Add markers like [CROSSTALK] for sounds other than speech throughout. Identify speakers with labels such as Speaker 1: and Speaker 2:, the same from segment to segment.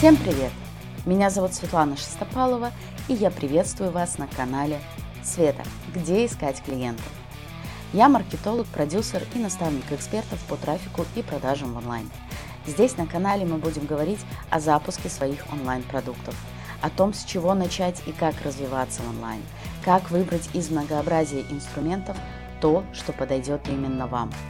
Speaker 1: Всем привет! Меня зовут Светлана Шестопалова, и я приветствую вас на канале Света, где искать клиентов. Я маркетолог, продюсер и наставник экспертов по трафику и продажам в онлайн. Здесь на канале мы будем говорить о запуске своих онлайн-продуктов, о том, с чего начать и как развиваться в онлайн, как выбрать из многообразия инструментов то, что подойдет именно вам –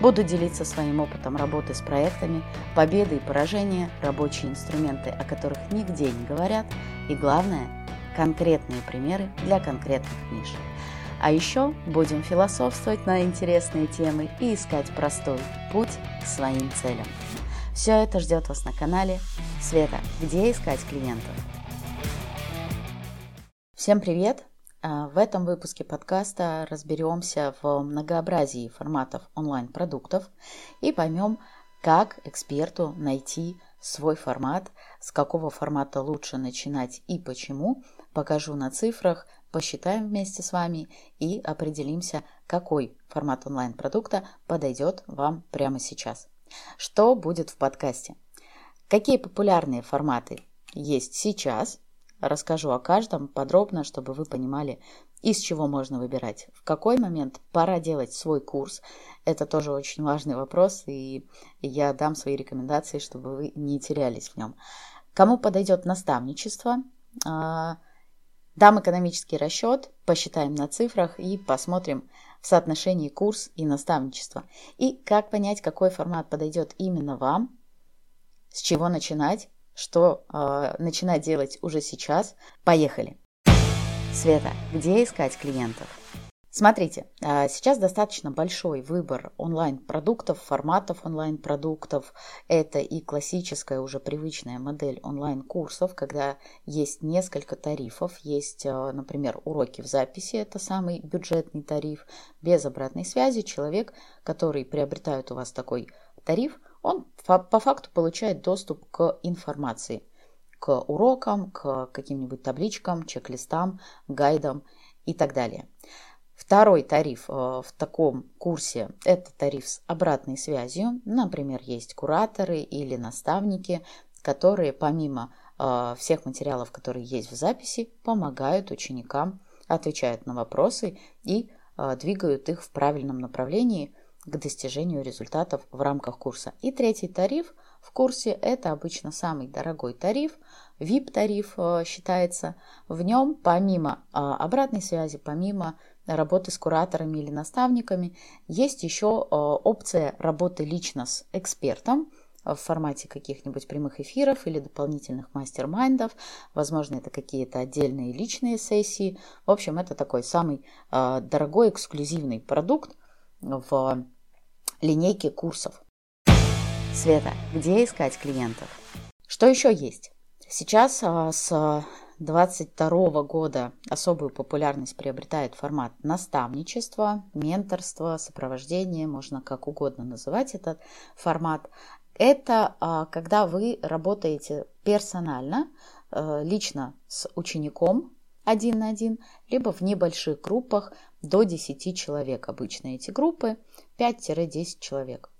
Speaker 1: Буду делиться своим опытом работы с проектами, победы и поражения, рабочие инструменты, о которых нигде не говорят, и главное, конкретные примеры для конкретных ниш. А еще будем философствовать на интересные темы и искать простой путь к своим целям. Все это ждет вас на канале Света, где искать клиентов. Всем привет! А, в этом выпуске подкаста разберемся в многообразии форматов онлайн-продуктов и поймем, как эксперту найти свой формат, с какого формата лучше начинать и почему. Покажу на цифрах, посчитаем вместе с вами и определимся, какой формат онлайн-продукта подойдет вам прямо сейчас. Что будет в подкасте? Какие популярные форматы есть сейчас – Расскажу о каждом подробно, чтобы вы понимали, из чего можно выбирать. В какой момент пора делать свой курс. Это тоже очень важный вопрос, и я дам свои рекомендации, чтобы вы не терялись в нем. Кому подойдет наставничество? А, дам экономический расчет, посчитаем на цифрах и посмотрим в соотношении курс и наставничество. И как понять, какой формат подойдет именно вам, с чего начинать, что э, начинать делать уже сейчас. Поехали! Света, где искать клиентов? Смотрите, а, сейчас достаточно большой выбор онлайн-продуктов, форматов онлайн-продуктов. Это и классическая уже привычная модель онлайн-курсов, когда есть несколько тарифов. Есть, а, например, уроки в записи, это самый бюджетный тариф. Без обратной связи человек, который приобретает у вас такой тариф, он по факту получает доступ к информации, к урокам, к каким-нибудь табличкам, чек-листам, гайдам и так далее. Второй тариф э, в таком курсе – это тариф с обратной связью. Например, есть кураторы или наставники, которые помимо э, всех материалов, которые есть в записи, помогают ученикам, отвечают на вопросы и э, двигают их в правильном направлении – к достижению результатов в рамках курса. И третий тариф в курсе – это обычно самый дорогой тариф, VIP-тариф э, считается. В нем помимо э, обратной связи, помимо работы с кураторами или наставниками, есть еще э, опция работы лично с экспертом, в формате каких-нибудь прямых эфиров или дополнительных мастер-майндов. Возможно, это какие-то отдельные личные сессии. В общем, это такой самый дорогой эксклюзивный продукт в линейки курсов. Света, где искать клиентов? Что еще есть? Сейчас а, с 2022 года особую популярность приобретает формат наставничества, менторства, сопровождения, можно как угодно называть этот формат. Это а, когда вы работаете персонально, а, лично с учеником один на один, либо в небольших группах до 10 человек. Обычно эти группы 5-10 человек.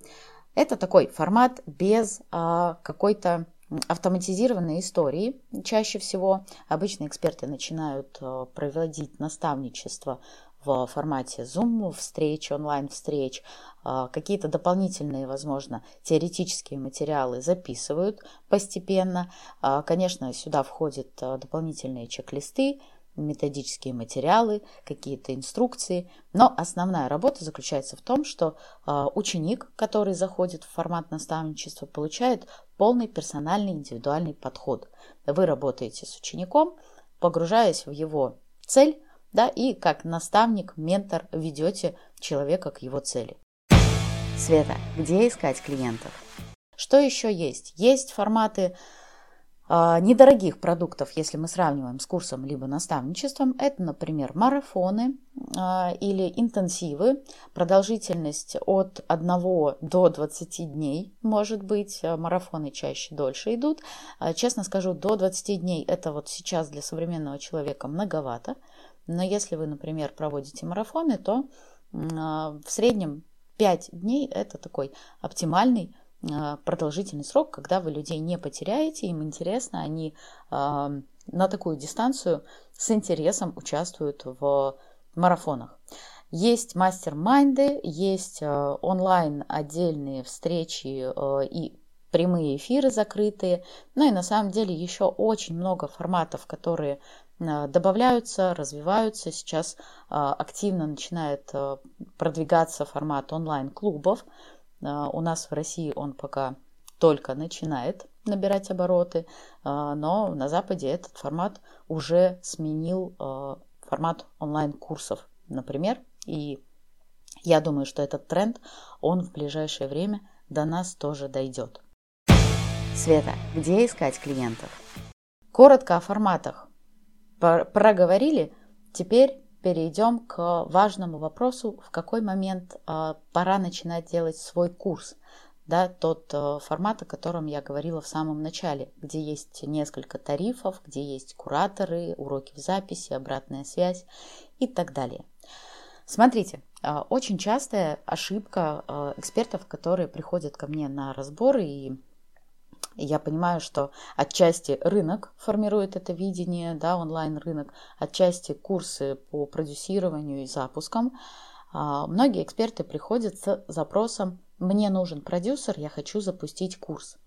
Speaker 1: Это такой формат без а, какой-то автоматизированной истории. Чаще всего обычно эксперты начинают а, проводить наставничество в формате Zoom встреч, онлайн-встреч, а, какие-то дополнительные, возможно, теоретические материалы записывают постепенно. А, конечно, сюда входят дополнительные чек-листы, методические материалы, какие-то инструкции. Но основная работа заключается в том, что э, ученик, который заходит в формат наставничества, получает полный персональный индивидуальный подход. Вы работаете с учеником, погружаясь в его цель, да, и как наставник, ментор ведете человека к его цели. Света, где искать клиентов? Что еще есть? Есть форматы а, недорогих продуктов, если мы сравниваем с курсом либо наставничеством, это, например, марафоны а, или интенсивы, продолжительность от 1 до 20 дней может быть, а, марафоны чаще дольше идут. Честно скажу, до 20 дней это вот сейчас для современного человека многовато, но если вы, например, проводите марафоны, то в среднем 5 дней это такой оптимальный продолжительный срок, когда вы людей не потеряете, им интересно, они э, на такую дистанцию с интересом участвуют в марафонах. Есть мастер-майнды, есть онлайн отдельные встречи и прямые эфиры закрытые. Ну и на самом деле еще очень много форматов, которые Э, добавляются, развиваются. Сейчас э, активно начинает э, продвигаться формат онлайн-клубов. У нас в России он пока только начинает набирать обороты, но на Западе этот формат уже сменил формат онлайн-курсов, например. И я думаю, что этот тренд, он в ближайшее время до нас тоже дойдет. Света, где искать клиентов? Коротко о форматах проговорили, теперь перейдем к важному вопросу, в какой момент а, пора начинать делать свой курс. Да, тот а, формат, о котором я говорила в самом начале, где есть несколько тарифов, где есть кураторы, уроки в записи, обратная связь и так далее. Смотрите, а, очень частая ошибка экспертов, которые приходят ко мне на разборы и я понимаю, что отчасти рынок формирует это видение, да, онлайн-рынок, отчасти курсы по продюсированию и запускам. А, многие эксперты приходят с запросом «Мне нужен продюсер, я хочу запустить курс».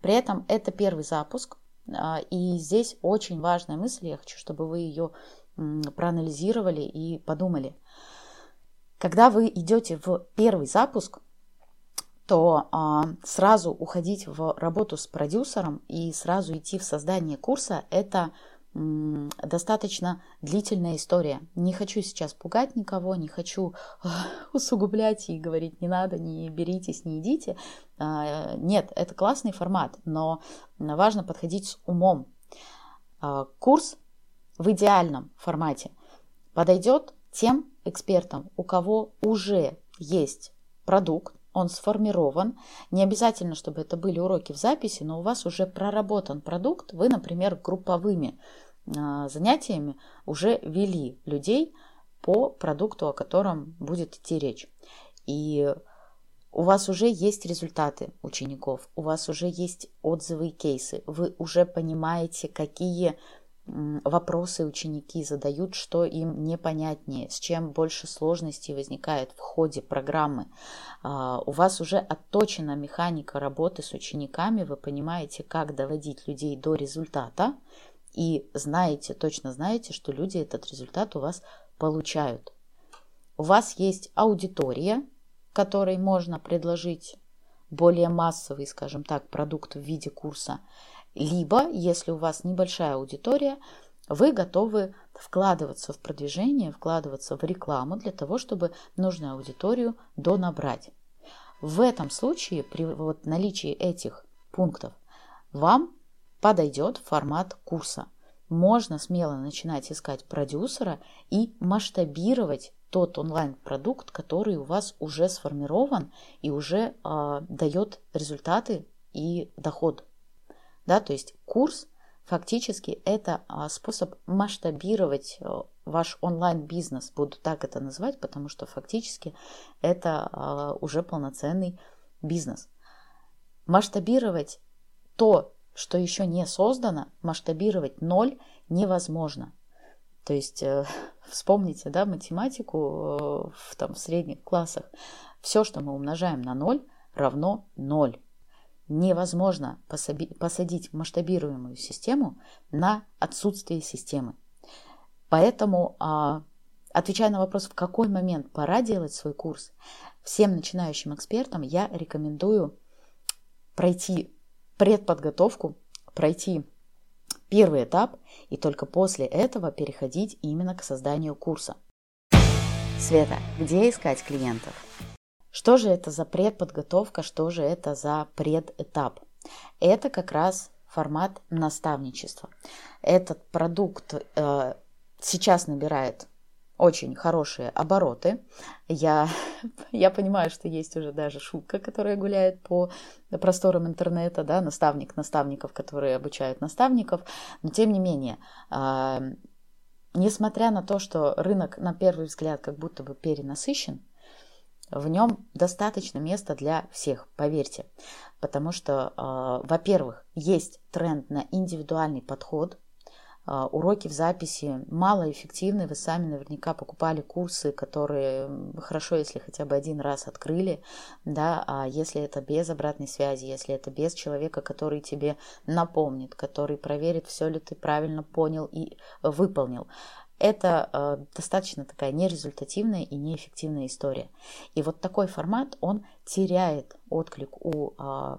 Speaker 1: При этом это первый запуск, а, и здесь очень важная мысль, я хочу, чтобы вы ее проанализировали и подумали. Когда вы идете в первый запуск, то а, сразу уходить в работу с продюсером и сразу идти в создание курса – это м, достаточно длительная история. Не хочу сейчас пугать никого, не хочу [LAUGHS] усугублять и говорить не надо, не беритесь, не идите. А, нет, это классный формат, но важно подходить с умом. А, курс в идеальном формате подойдет тем экспертам, у кого уже есть продукт, он сформирован. Не обязательно, чтобы это были уроки в записи, но у вас уже проработан продукт. Вы, например, групповыми а, занятиями уже вели людей по продукту, о котором будет идти речь. И у вас уже есть результаты учеников, у вас уже есть отзывы и кейсы, вы уже понимаете, какие вопросы ученики задают, что им непонятнее, с чем больше сложностей возникает в ходе программы. А, у вас уже отточена механика работы с учениками, вы понимаете, как доводить людей до результата, и знаете, точно знаете, что люди этот результат у вас получают. У вас есть аудитория, которой можно предложить более массовый, скажем так, продукт в виде курса. Либо, если у вас небольшая аудитория, вы готовы вкладываться в продвижение, вкладываться в рекламу для того, чтобы нужную аудиторию донабрать. В этом случае, при вот наличии этих пунктов, вам подойдет формат курса. Можно смело начинать искать продюсера и масштабировать тот онлайн-продукт, который у вас уже сформирован и уже э, дает результаты и доход. Да, то есть курс фактически это а, способ масштабировать э, ваш онлайн-бизнес, буду так это называть, потому что фактически это а, уже полноценный бизнес. Масштабировать то, что еще не создано, масштабировать ноль невозможно. То есть э, [LAUGHS] вспомните да, математику э, в, там, в средних классах. Все, что мы умножаем на ноль, равно ноль невозможно посадить масштабируемую систему на отсутствие системы. Поэтому, а, отвечая на вопрос, в какой момент пора делать свой курс, всем начинающим экспертам я рекомендую пройти предподготовку, пройти первый этап и только после этого переходить именно к созданию курса. Света, где искать клиентов? Что же это за предподготовка, что же это за предэтап? Это как раз формат наставничества. Этот продукт э, сейчас набирает очень хорошие обороты. Я, [LAUGHS] я понимаю, что есть уже даже шутка, которая гуляет по просторам интернета, да, наставник наставников, которые обучают наставников. Но тем не менее, э, несмотря на то, что рынок на первый взгляд как будто бы перенасыщен, В нем достаточно места для всех, поверьте. Потому что, э, во-первых, есть тренд на индивидуальный подход. Э, уроки в записи малоэффективны. Вы сами наверняка покупали курсы, которые хорошо, если хотя бы один раз открыли. Да? А если это без обратной связи, если это без человека, который тебе напомнит, который проверит, все ли ты правильно понял и выполнил это э, достаточно такая нерезультативная и неэффективная история. И вот такой формат, он теряет отклик у э,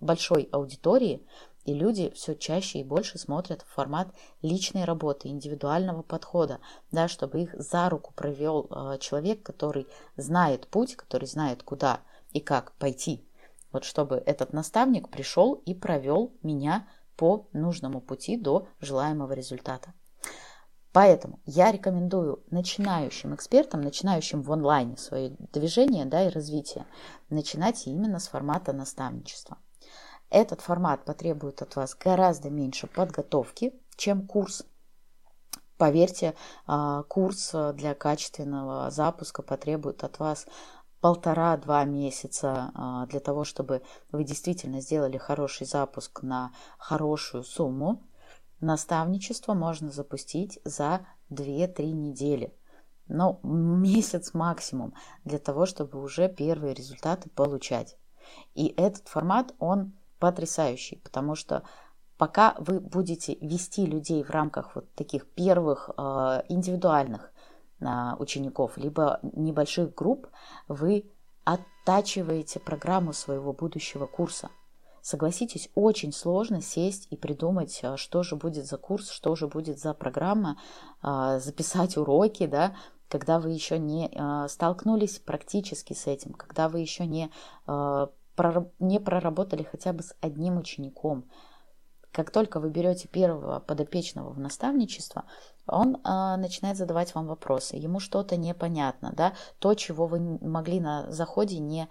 Speaker 1: большой аудитории, и люди все чаще и больше смотрят в формат личной работы, индивидуального подхода, да, чтобы их за руку провел э, человек, который знает путь, который знает куда и как пойти. Вот чтобы этот наставник пришел и провел меня по нужному пути до желаемого результата. Поэтому я рекомендую начинающим экспертам, начинающим в онлайне свое движение да, и развитие, начинать именно с формата наставничества. Этот формат потребует от вас гораздо меньше подготовки, чем курс. Поверьте, а, курс для качественного запуска потребует от вас полтора-два месяца а, для того, чтобы вы действительно сделали хороший запуск на хорошую сумму, Наставничество можно запустить за 2-3 недели. Ну, [LAUGHS] месяц максимум для того, чтобы уже первые результаты получать. И этот формат, он потрясающий, потому что пока вы будете вести людей в рамках вот таких первых э, индивидуальных э, учеников, либо небольших групп, вы оттачиваете программу своего будущего курса – Согласитесь, очень сложно сесть и придумать, а, что же будет за курс, что же будет за программа, а, записать уроки, да, когда вы еще не а, столкнулись практически с этим, когда вы еще не, не проработали хотя бы с одним учеником. Как только вы берете первого подопечного в наставничество, он э, начинает задавать вам вопросы, ему что-то непонятно, да, то, чего вы могли на заходе не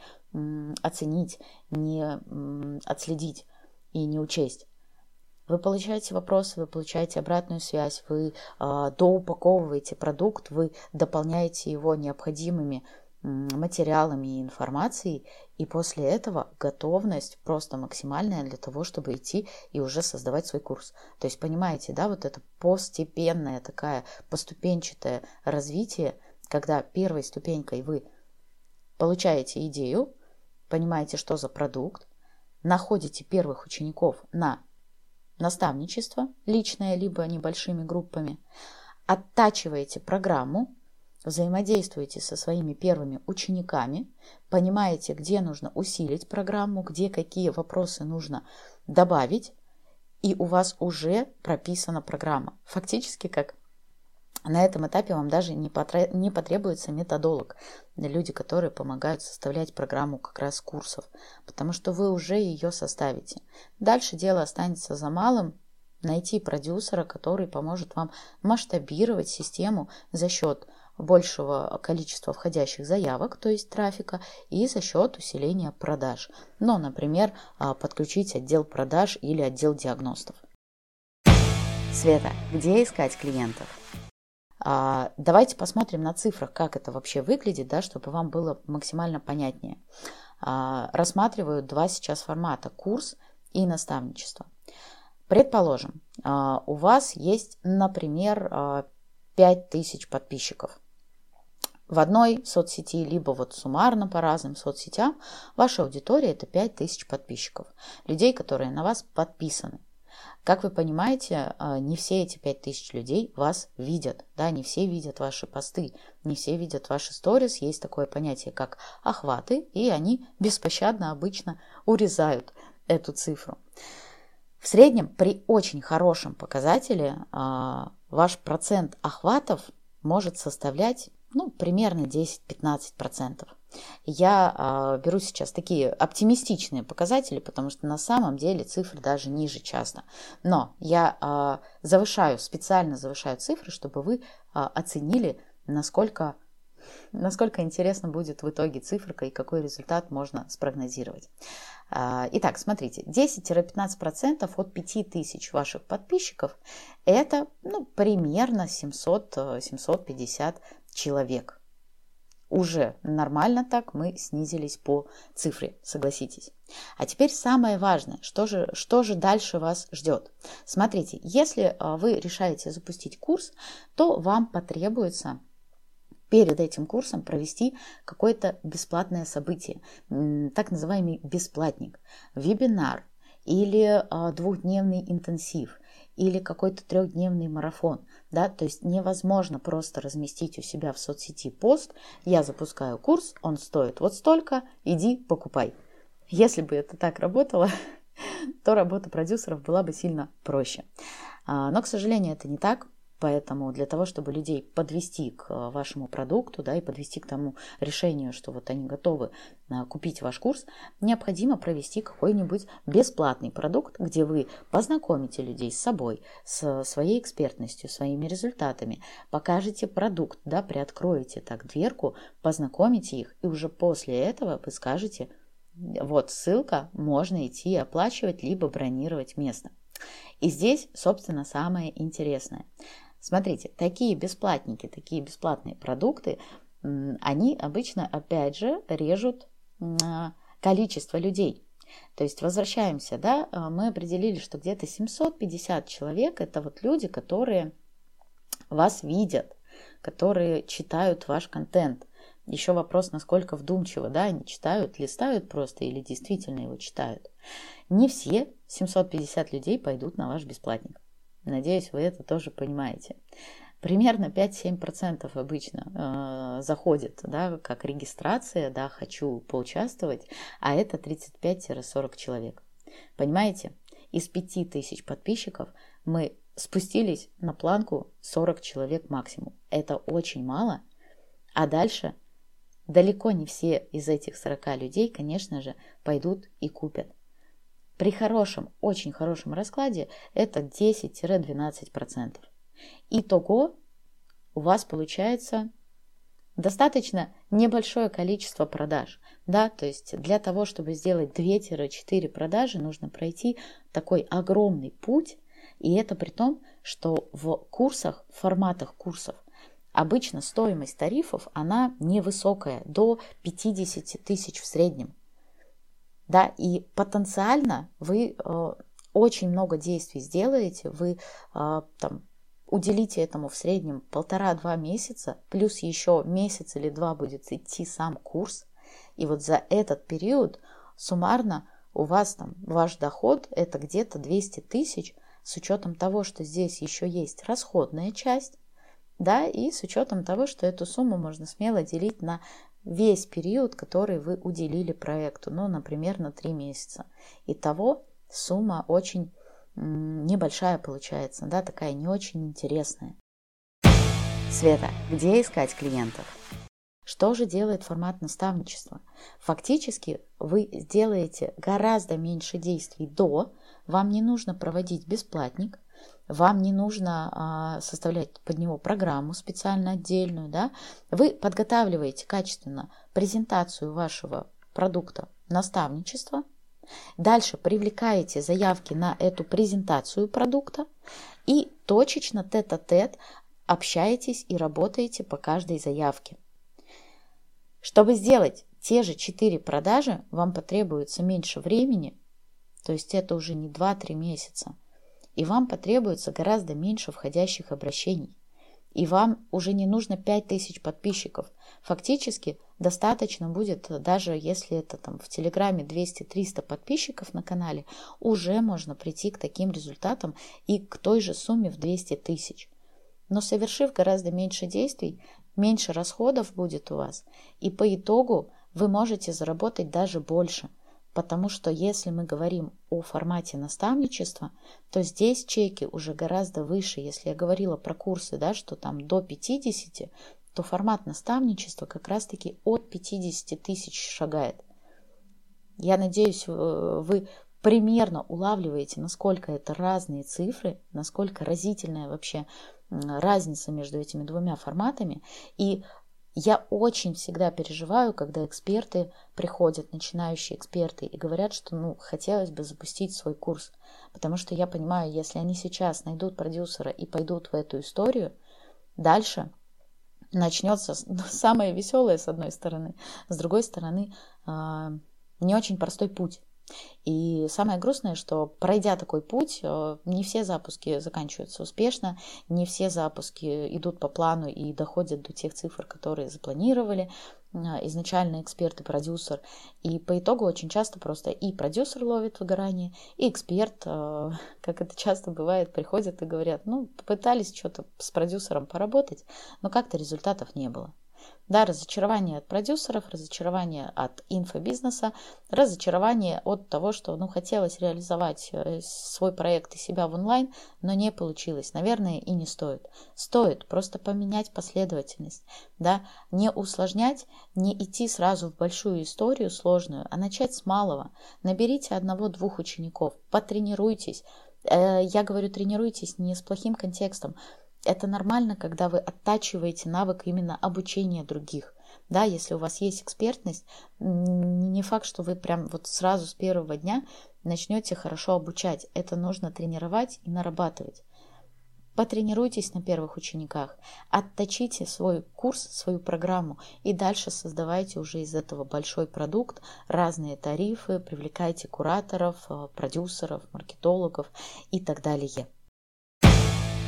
Speaker 1: оценить, не отследить и не учесть. Вы получаете вопросы, вы получаете обратную связь, вы э, доупаковываете продукт, вы дополняете его необходимыми материалами и информацией, и после этого готовность просто максимальная для того, чтобы идти и уже создавать свой курс. То есть, понимаете, да, вот это постепенное такая поступенчатое развитие, когда первой ступенькой вы получаете идею, понимаете, что за продукт, находите первых учеников на наставничество, личное, либо небольшими группами, оттачиваете программу, взаимодействуете со своими первыми учениками, понимаете, где нужно усилить программу, где какие вопросы нужно добавить, и у вас уже прописана программа. Фактически как на этом этапе вам даже не, потребуется методолог, люди, которые помогают составлять программу как раз курсов, потому что вы уже ее составите. Дальше дело останется за малым, найти продюсера, который поможет вам масштабировать систему за счет большего количества входящих заявок, то есть трафика, и за счет усиления продаж. Но, например, а, подключить отдел продаж или отдел диагностов. Света, где искать клиентов? А, давайте посмотрим на цифрах, как это вообще выглядит, да, чтобы вам было максимально понятнее. А, рассматриваю два сейчас формата – курс и наставничество. Предположим, у вас есть, например, 5000 подписчиков. В одной соцсети, либо вот суммарно по разным соцсетям, ваша аудитория – это 5000 подписчиков, людей, которые на вас подписаны. Как вы понимаете, а, не все эти 5000 людей вас видят, да, не все видят ваши посты, не все видят ваши сторис, есть такое понятие, как охваты, и они беспощадно обычно урезают эту цифру. В среднем при очень хорошем показателе а, ваш процент охватов может составлять ну, примерно 10-15%. Я э, беру сейчас такие оптимистичные показатели, потому что на самом деле цифры даже ниже часто. Но я э, завышаю, специально завышаю цифры, чтобы вы э, оценили, насколько, насколько интересно будет в итоге циферка и какой результат можно спрогнозировать. Итак, смотрите, 10-15% от 5000 ваших подписчиков это ну, примерно 700-750 человек уже нормально так мы снизились по цифре, согласитесь. А теперь самое важное, что же, что же дальше вас ждет? Смотрите, если а, вы решаете запустить курс, то вам потребуется перед этим курсом провести какое-то бесплатное событие, так называемый бесплатник, вебинар или а, двухдневный интенсив или какой-то трехдневный марафон, да, то есть невозможно просто разместить у себя в соцсети пост, я запускаю курс, он стоит вот столько, иди покупай. Если бы это так работало, [LAUGHS] то работа продюсеров была бы сильно проще. А, но, к сожалению, это не так. Поэтому для того, чтобы людей подвести к э, вашему продукту, да, и подвести к тому решению, что вот они готовы э, купить ваш курс, необходимо провести какой-нибудь бесплатный продукт, где вы познакомите людей с собой, с своей экспертностью, своими результатами, покажете продукт, да, приоткроете так дверку, познакомите их, и уже после этого вы скажете, вот ссылка, можно идти и оплачивать, либо бронировать место. И здесь, собственно, самое интересное. Смотрите, такие бесплатники, такие бесплатные продукты, они обычно, опять же, режут а, количество людей. То есть возвращаемся, да, а, мы определили, что где-то 750 человек это вот люди, которые вас видят, которые читают ваш контент. Еще вопрос, насколько вдумчиво, да, они читают, листают просто или действительно его читают. Не все 750 людей пойдут на ваш бесплатник. Надеюсь, вы это тоже понимаете. Примерно 5-7% обычно э, заходит, да, как регистрация, да, хочу поучаствовать, а это 35-40 человек. Понимаете, из 5000 подписчиков мы спустились на планку 40 человек максимум. Это очень мало, а дальше далеко не все из этих 40 людей, конечно же, пойдут и купят. При хорошем, очень хорошем раскладе это 10-12%. Итого у вас получается достаточно небольшое количество продаж. Да, то есть для того, чтобы сделать 2-4 продажи, нужно пройти такой огромный путь. И это при том, что в курсах, в форматах курсов, обычно стоимость тарифов, она невысокая, до 50 тысяч в среднем да, и потенциально вы э, очень много действий сделаете, вы э, там уделите этому в среднем полтора-два месяца, плюс еще месяц или два будет идти сам курс, и вот за этот период суммарно у вас там ваш доход это где-то 200 тысяч, с учетом того, что здесь еще есть расходная часть, да, и с учетом того, что эту сумму можно смело делить на весь период, который вы уделили проекту, ну, например, на 3 месяца. Итого сумма очень небольшая получается, да, такая не очень интересная. Света, где искать клиентов? Что же делает формат наставничества? Фактически вы сделаете гораздо меньше действий до, вам не нужно проводить бесплатник, вам не нужно а, составлять под него программу специально отдельную, да, вы подготавливаете качественно презентацию вашего продукта наставничества, дальше привлекаете заявки на эту презентацию продукта. И точечно тет-а-тет общаетесь и работаете по каждой заявке. Чтобы сделать те же 4 продажи, вам потребуется меньше времени, то есть это уже не 2-3 месяца, и вам потребуется гораздо меньше входящих обращений. И вам уже не нужно 5000 подписчиков. Фактически достаточно будет, даже если это там в Телеграме 200-300 подписчиков на канале, уже можно прийти к таким результатам и к той же сумме в 200 тысяч. Но совершив гораздо меньше действий, меньше расходов будет у вас, и по итогу вы можете заработать даже больше – Потому что если мы говорим о формате наставничества, то здесь чеки уже гораздо выше. Если я говорила про курсы, да, что там до 50, то формат наставничества как раз-таки от 50 тысяч шагает. Я надеюсь, вы примерно улавливаете, насколько это разные цифры, насколько разительная вообще разница между этими двумя форматами. И я очень всегда переживаю, когда эксперты приходят, начинающие эксперты, и говорят, что ну, хотелось бы запустить свой курс. Потому что я понимаю, если они сейчас найдут продюсера и пойдут в эту историю, дальше начнется самое веселое с одной стороны, с другой стороны а, не очень простой путь. И самое грустное, что пройдя такой путь, э, не все запуски заканчиваются успешно, не все запуски идут по плану и доходят до тех цифр, которые запланировали э, изначально эксперт и продюсер. И по итогу очень часто просто и продюсер ловит выгорание, и эксперт, э, [LAUGHS] как это часто бывает, приходят и говорят, ну, попытались что-то с продюсером поработать, но как-то результатов не было. Да, разочарование от продюсеров, разочарование от инфобизнеса, разочарование от того, что ну, хотелось реализовать э, свой проект и себя в онлайн, но не получилось. Наверное, и не стоит. Стоит просто поменять последовательность, да, не усложнять, не идти сразу в большую историю сложную, а начать с малого. Наберите одного-двух учеников, потренируйтесь. Э, я говорю, тренируйтесь не с плохим контекстом, это нормально, когда вы оттачиваете навык именно обучения других. Да, если у вас есть экспертность, не факт, что вы прям вот сразу с первого дня начнете хорошо обучать. Это нужно тренировать и нарабатывать. Потренируйтесь на первых учениках, отточите свой курс, свою программу и дальше создавайте уже из этого большой продукт, разные тарифы, привлекайте кураторов, э, продюсеров, маркетологов и так далее.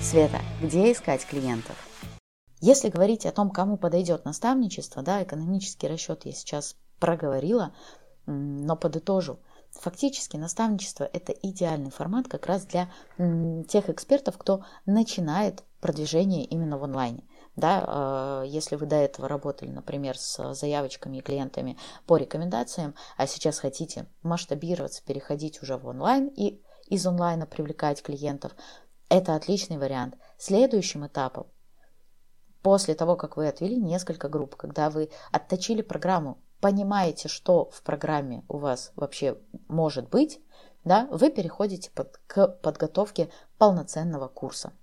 Speaker 1: Света, где искать клиентов? Если говорить о том, кому подойдет наставничество, да, экономический расчет я сейчас проговорила, но подытожу. Фактически наставничество – это идеальный формат как раз для тех экспертов, кто начинает продвижение именно в онлайне. Да, э, если вы до этого работали, например, с заявочками и клиентами по рекомендациям, а сейчас хотите масштабироваться, переходить уже в онлайн и из онлайна привлекать клиентов, это отличный вариант. Следующим этапом, после того, как вы отвели несколько групп, когда вы отточили программу, понимаете, что в программе у вас вообще может быть, да, вы переходите под, к подготовке полноценного курса.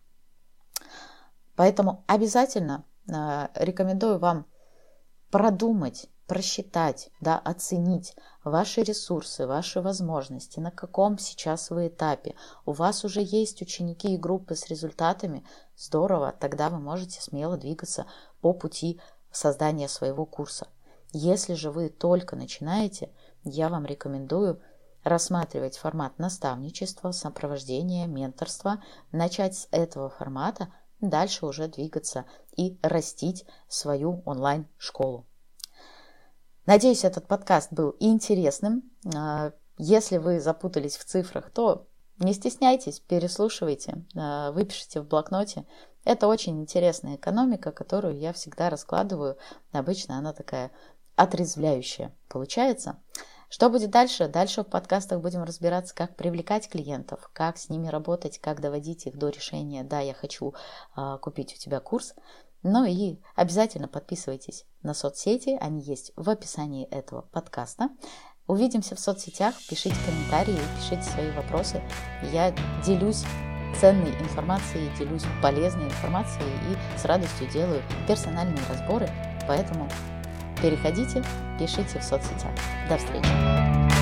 Speaker 1: Поэтому обязательно э, рекомендую вам продумать просчитать, да, оценить ваши ресурсы, ваши возможности, на каком сейчас вы этапе. У вас уже есть ученики и группы с результатами, здорово, тогда вы можете смело двигаться по пути создания своего курса. Если же вы только начинаете, я вам рекомендую рассматривать формат наставничества, сопровождения, менторства, начать с этого формата, дальше уже двигаться и растить свою онлайн-школу. Надеюсь, этот подкаст был интересным. А, если вы запутались в цифрах, то не стесняйтесь, переслушивайте, а, выпишите в блокноте. Это очень интересная экономика, которую я всегда раскладываю. Обычно она такая отрезвляющая получается. Что будет дальше? Дальше в подкастах будем разбираться, как привлекать клиентов, как с ними работать, как доводить их до решения «да, я хочу э, купить у тебя курс». Ну и обязательно подписывайтесь на соцсети, они есть в описании этого подкаста. Увидимся в соцсетях, пишите комментарии, пишите свои вопросы. Я делюсь ценной информацией, делюсь полезной информацией и с радостью делаю персональные разборы. Поэтому переходите, пишите в соцсетях. До встречи!